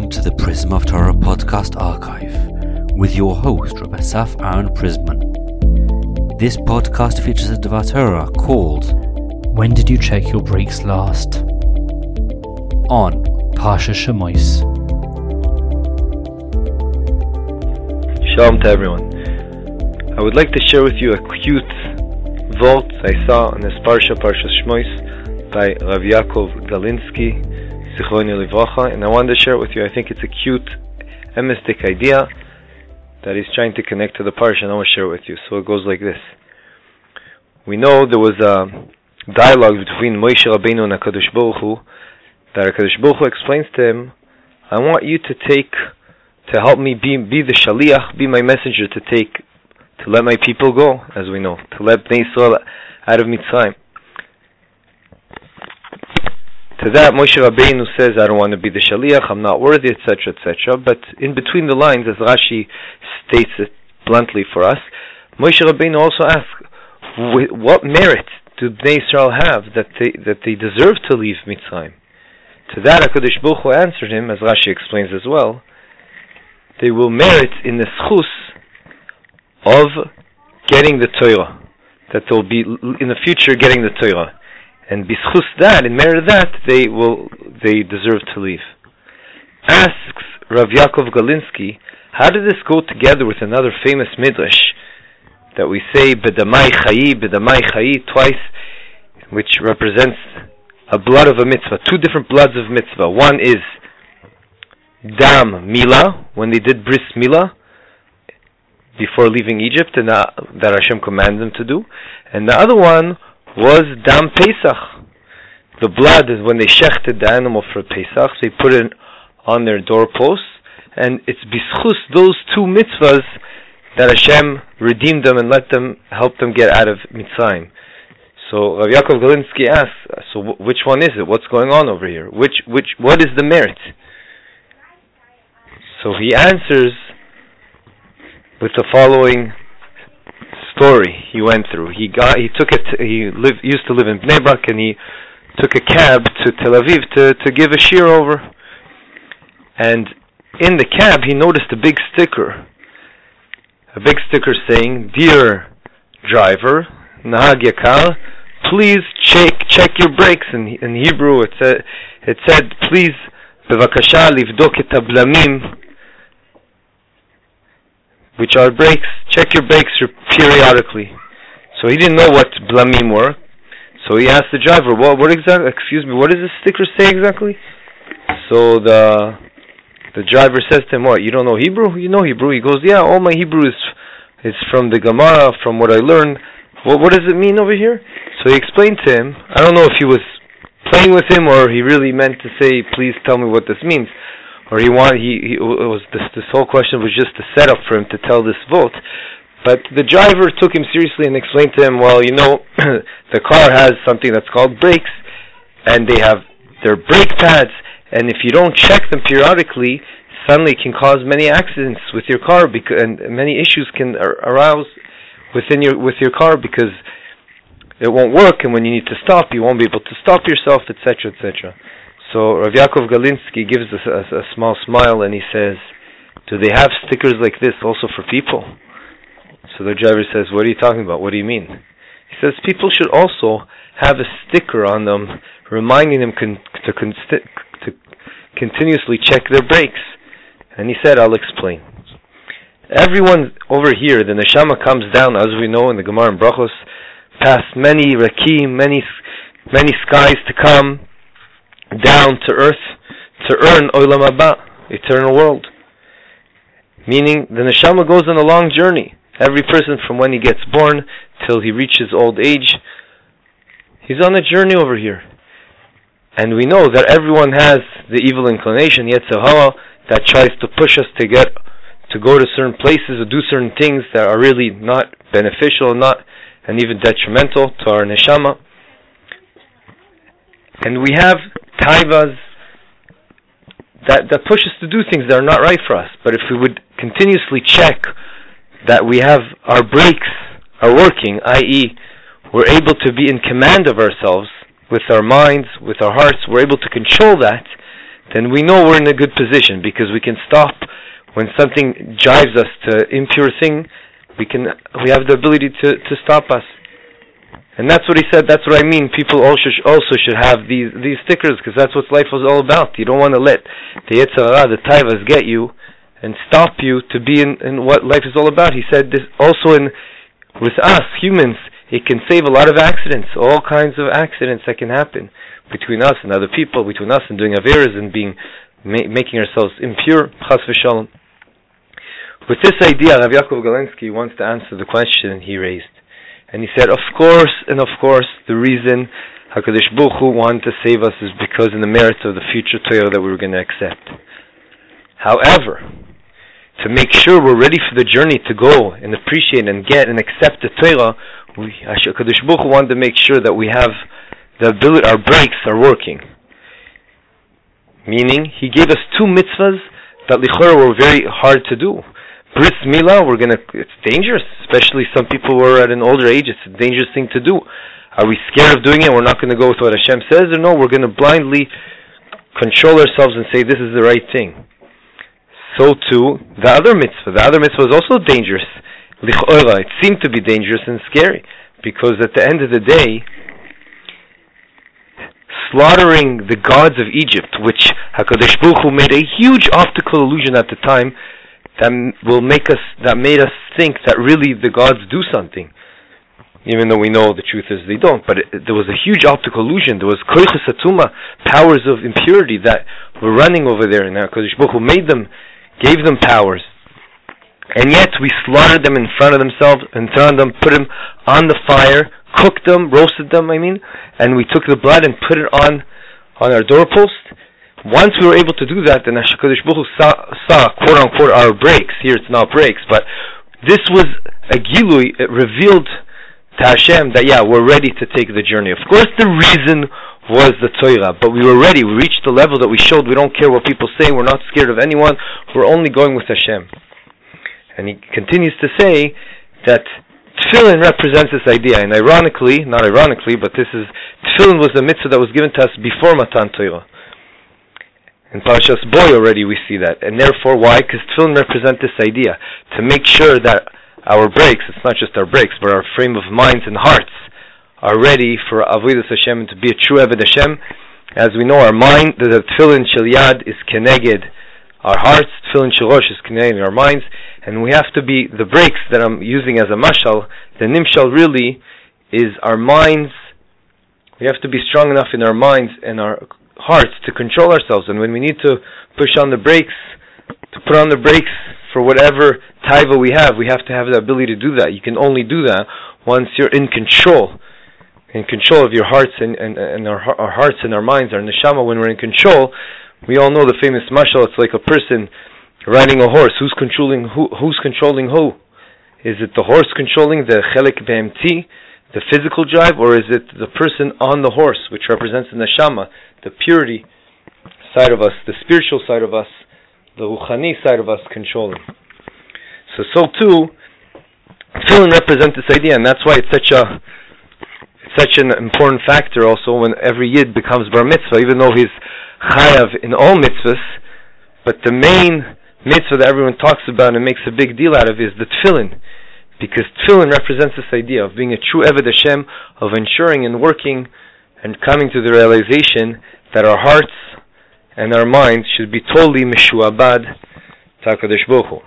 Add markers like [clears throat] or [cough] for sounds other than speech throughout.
welcome to the Prism of Torah podcast archive with your host, Rabbi Saf Aaron Prisman. This podcast features a Devar Torah called When Did You Check Your Brakes Last? On Pasha Shemois. Shalom to everyone. I would like to share with you a cute vort I saw in this Parsha, Parsha Shmois, by Rav Yaakov Galinsky, And I wanted to share it with you. I think it's a cute, emistic idea that he's trying to connect to the Parsha, and I want to share it with you. So it goes like this. We know there was a dialogue between Moshe Rabbeinu and HaKadosh Baruch Hu, that HaKadosh Baruch Hu explains to him, I want you to take, to help me be, be the Shaliach, be my messenger to take, to let my people go, as we know, to let Bnei Yisrael out of Mitzrayim. To that, Moshe Rabbeinu says, I don't want to be the Shaliach, I'm not worthy, etc., etc. But in between the lines, as Rashi states it bluntly for us, Moshe Rabbeinu also asks, what merit do Bnei Israel have that they, that they deserve to leave Mitzrayim? To that, HaKadosh Baruch Hu answered him, as Rashi explains as well, they will merit in the zchus of getting the Torah, that they'll be in the future getting the Torah and bizchus that, in merit of that, they will they deserve to leave. Asks Rav Yaakov Galinsky, how did this go together with another famous midrash that we say bedamai chayi, bedamai chayi twice, which represents a blood of a mitzvah, two different bloods of mitzvah. One is dam mila when they did bris mila before leaving Egypt, and that, that Hashem commanded them to do, and the other one was Dam Pesach. The blood is when they shechted the animal for Pesach, they put it on their doorposts, and it's bizchus those two mitzvahs that Hashem redeemed them and let them help them get out of Mitzrayim. So Rav Yaakov Galinsky asks, so w- which one is it? What's going on over here? Which which what is the merit? So he answers with the following story he went through. He got he took it he lived used to live in Bnei Brak and he took a cab to Tel Aviv to to give a shiur over. And in the cab he noticed a big sticker. A big sticker saying, "Dear driver, Nahag Yakar, please check check your brakes." In in Hebrew it said it said, "Please bevakasha livdok et hablamim." Which are brakes. Check your brakes periodically. So he didn't know what blamim were. So he asked the driver, "What? What exactly? Excuse me. What does this sticker say exactly?" So the the driver says to him, "What? You don't know Hebrew? You know Hebrew?" He goes, "Yeah, all my Hebrew is is from the Gemara, from what I learned. What what does it mean over here?" So he explained to him. I don't know if he was playing with him or he really meant to say, "Please tell me what this means." Or he wanted he, he was this this whole question was just a setup for him to tell this vort. But the driver took him seriously and explained to him, well, you know, [clears throat] the car has something that's called brakes, and they have their brake pads, and if you don't check them periodically, suddenly can cause many accidents with your car, because and many issues can arouse within your with your car because it won't work, and when you need to stop, you won't be able to stop yourself, etc., etc. So Rav Yaakov Galinsky gives us a, a, small smile and he says, "Do they have stickers like this also for people?" So the driver says, "What are you talking about? What do you mean?" He says, "People should also have a sticker on them reminding them con- to, con- to continuously check their brakes." And he said, "I'll explain." Everyone over here, the neshama comes down, as we know in the Gemara and Brachos, past many rakim, many many skies to come down to earth to earn Olam Haba, eternal world. Meaning, the neshama goes on a long journey. Every person from when he gets born till he reaches old age, he's on a journey over here. And we know that everyone has the evil inclination, Yetzer that tries to push us to get to go to certain places or do certain things that are really not beneficial, not and even detrimental to our neshama. And we have taivas that, that push us to do things that are not right for us. But if we would continuously check that we have our brakes are working, i.e., we're able to be in command of ourselves with our minds, with our hearts, we're able to control that, then we know we're in a good position because we can stop when something drives us to impure thing. We can we have the ability to to stop us. And that's what he said. That's what I mean. People also sh- also should have these these stickers because that's what life was all about. You don't want to let the Yetzer Hara, the Taivas, get you and stop you to be in, in what life is all about. He said this also in with us humans. It can save a lot of accidents, all kinds of accidents that can happen between us and other people, between us and doing averas and being ma- making ourselves impure. Chas v'shalom. With this idea, Rav Yaakov Galinsky wants to answer the question he raised. And he said, of course, and of course, the reason HaKadosh Baruch Hu wanted to save us is because in the merits of the future Torah that we were going to accept. However, to make sure we're ready for the journey to go and appreciate and get and accept the Torah, HaKadosh Baruch Hu wanted to make sure that we have the ability, our brakes are working. Meaning, He gave us two mitzvahs that lichora were very hard to do. Bris Milah, we're gonna, it's dangerous, especially some people who are at an older age, it's a dangerous thing to do. Are we scared of doing it? We're not gonna go with what Hashem says, or no, we're gonna blindly control ourselves and say this is the right thing. So too, the other mitzvah, the other mitzvah is also dangerous. Lich'ora, it seemed to be dangerous and scary, because at the end of the day, slaughtering the gods of Egypt, which Hakadosh Baruch Hu made a huge optical illusion at the time, that will make us that made us think that really the gods do something. Even though we know the truth is they don't but it, there was a huge optical illusion. There was koichas atuma powers of impurity that were running over there and HaKadosh Baruch Hu made them gave them powers. And yet we slaughtered them in front of themselves in front of them put them on the fire cooked them roasted them I mean and we took the blood and put it on on our doorpost once we were able to do that, then HaKadosh Baruch saw, saw quote unquote our breaks. Here it's not breaks, but this was a gilui. It revealed to Hashem that yeah, we're ready to take the journey. Of course, the reason was the Torah, but we were ready. We reached the level that we showed. We don't care what people say. We're not scared of anyone. We're only going with Hashem. And he continues to say that tefillin represents this idea. And ironically, not ironically, but this is tefillin was the mitzvah that was given to us before Matan Torah. In Parashas Boy already we see that. And therefore, why? Because tefillin represent this idea. To make sure that our breaks, it's not just our breaks, but our frame of minds and hearts are ready for Avodas Hashem to be a true Eved Hashem. As we know, our mind, the, the tefillin shel yad is keneged our hearts, tefillin shel rosh is keneged our minds, and we have to be, the breaks that I'm using as a mashal, the nimshal really is our minds, we have to be strong enough in our minds and our hearts to control ourselves. And when we need to push on the brakes, to put on the brakes for whatever taiva we have, we have to have the ability to do that. You can only do that once you're in control, in control of your hearts and, and, and our, our hearts and our minds, our neshama. When we're in control, we all know the famous mashal. It's like a person riding a horse. Who's controlling who? Who's controlling who? Is it the horse controlling the chelik BMT, the physical drive, or is it the person on the horse, which represents the neshama, the purity side of us, the spiritual side of us, the ruchani side of us controlling. So, so too, tefillin represents this idea, and that's why it's such a such an important factor. Also, when every yid becomes bar mitzvah, even though he's chayav in all mitzvahs, but the main mitzvah that everyone talks about and makes a big deal out of is the tefillin, because tefillin represents this idea of being a true eved Hashem, of ensuring and working and coming to the realization that our hearts and our minds should be totally mishuabad Takadosh Baruch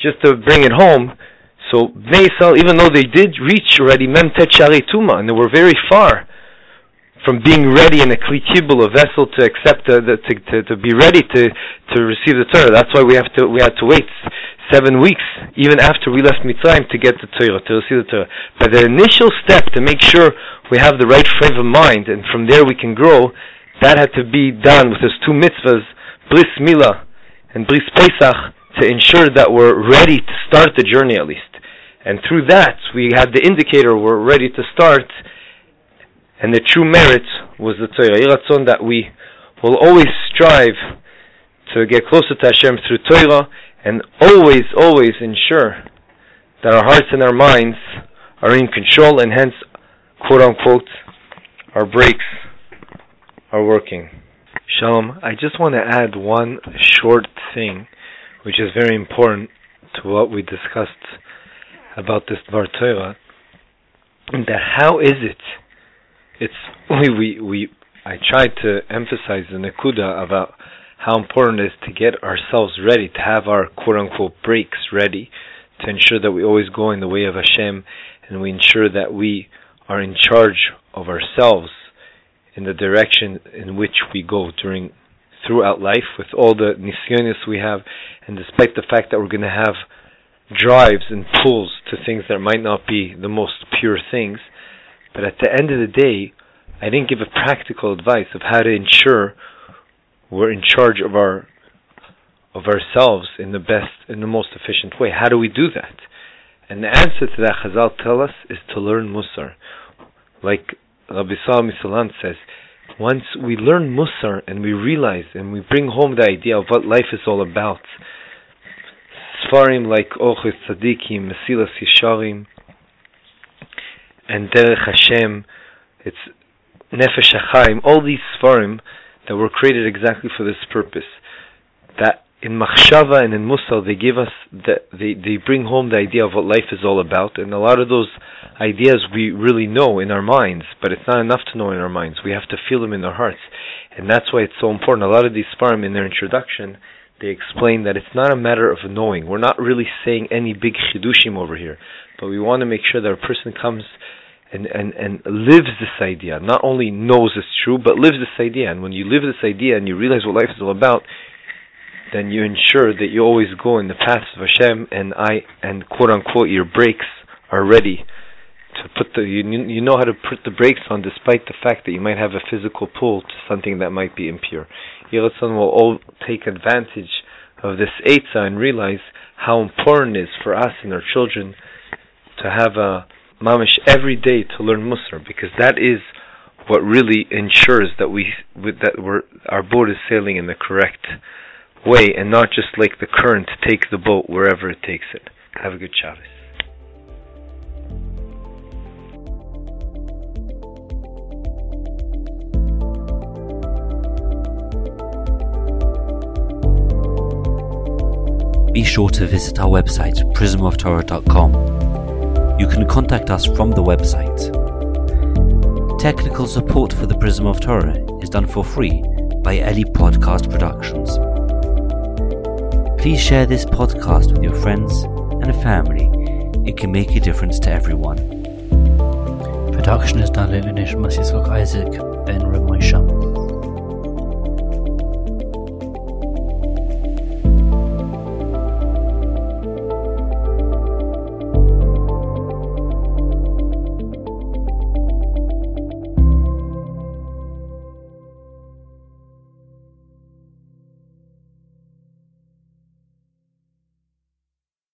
Just to bring it home, so Bnei even though they did reach already Mem Tet Tuma, and they were very far from being ready in a kli a vessel to accept, the, the, to, to, to be ready to, to receive the Torah. That's why we have to we had to wait seven weeks, even after we left Mitzrayim, to get the Torah, to receive the Torah. But the initial step to make sure we have the right frame of mind, and from there we can grow, that had to be done with those two mitzvahs, Bris Milah and Bris Pesach, to ensure that we're ready to start the journey at least. And through that, we had the indicator we're ready to start, and the true merit was the Torah. That we will always strive to get closer to Hashem through Torah, and always, always ensure that our hearts and our minds are in control, and hence, quote unquote, our brakes are working. Shalom. I just want to add one short thing, which is very important to what we discussed about this Dvar Torah. That how is it? It's we we we. I tried to emphasize the Nakuda about how important it is to get ourselves ready, to have our quote unquote breaks ready, to ensure that we always go in the way of Hashem, and we ensure that we are in charge of ourselves in the direction in which we go during throughout life with all the nisyonis we have and despite the fact that we're going to have drives and pulls to things that might not be the most pure things but at the end of the day I didn't give a practical advice of how to ensure we're in charge of our of ourselves in the best in the most efficient way. How do we do that? And the answer to that Chazal tell us is to learn Musar. Like Rabbi Salmi Salant says, once we learn Musar and we realize and we bring home the idea of what life is all about, Sfarim like Orchos Tzadikim, Mesilas Yesharim, and Derech Hashem, it's Nefesh HaChaim, all these Sfarim that were created exactly for this purpose, that in Machshava and in Musar they give us the, they they bring home the idea of what life is all about, and a lot of those ideas we really know in our minds, but it's not enough to know in our minds. We have to feel them in our hearts, and that's why it's so important. A lot of these farm in their introduction they explain that it's not a matter of knowing. We're not really saying any big chidushim over here, but we want to make sure that a person comes and, and, and lives this idea. Not only knows it's true, but lives this idea. And when you live this idea and you realize what life is all about, then you ensure that you always go in the paths of Hashem, and I and quote unquote your brakes are ready to put the you you know how to put the brakes on, despite the fact that you might have a physical pull to something that might be impure. Yeratzon will all take advantage of this eitzah and realize how important it is for us and our children to have a mamish every day to learn Musar, because that is what really ensures that we that we're, our boat is sailing in the correct way and not just like the current take the boat wherever it takes it. Have a good Shabbos. Be sure to visit our website, prismoftorah.com. You can contact us from the website. Technical support for the Prism of Torah is done for free by Ellie Podcast Productions. Please share this podcast with your friends and family. It can make a difference to everyone. Production is done by Isaac Ben Ramosha.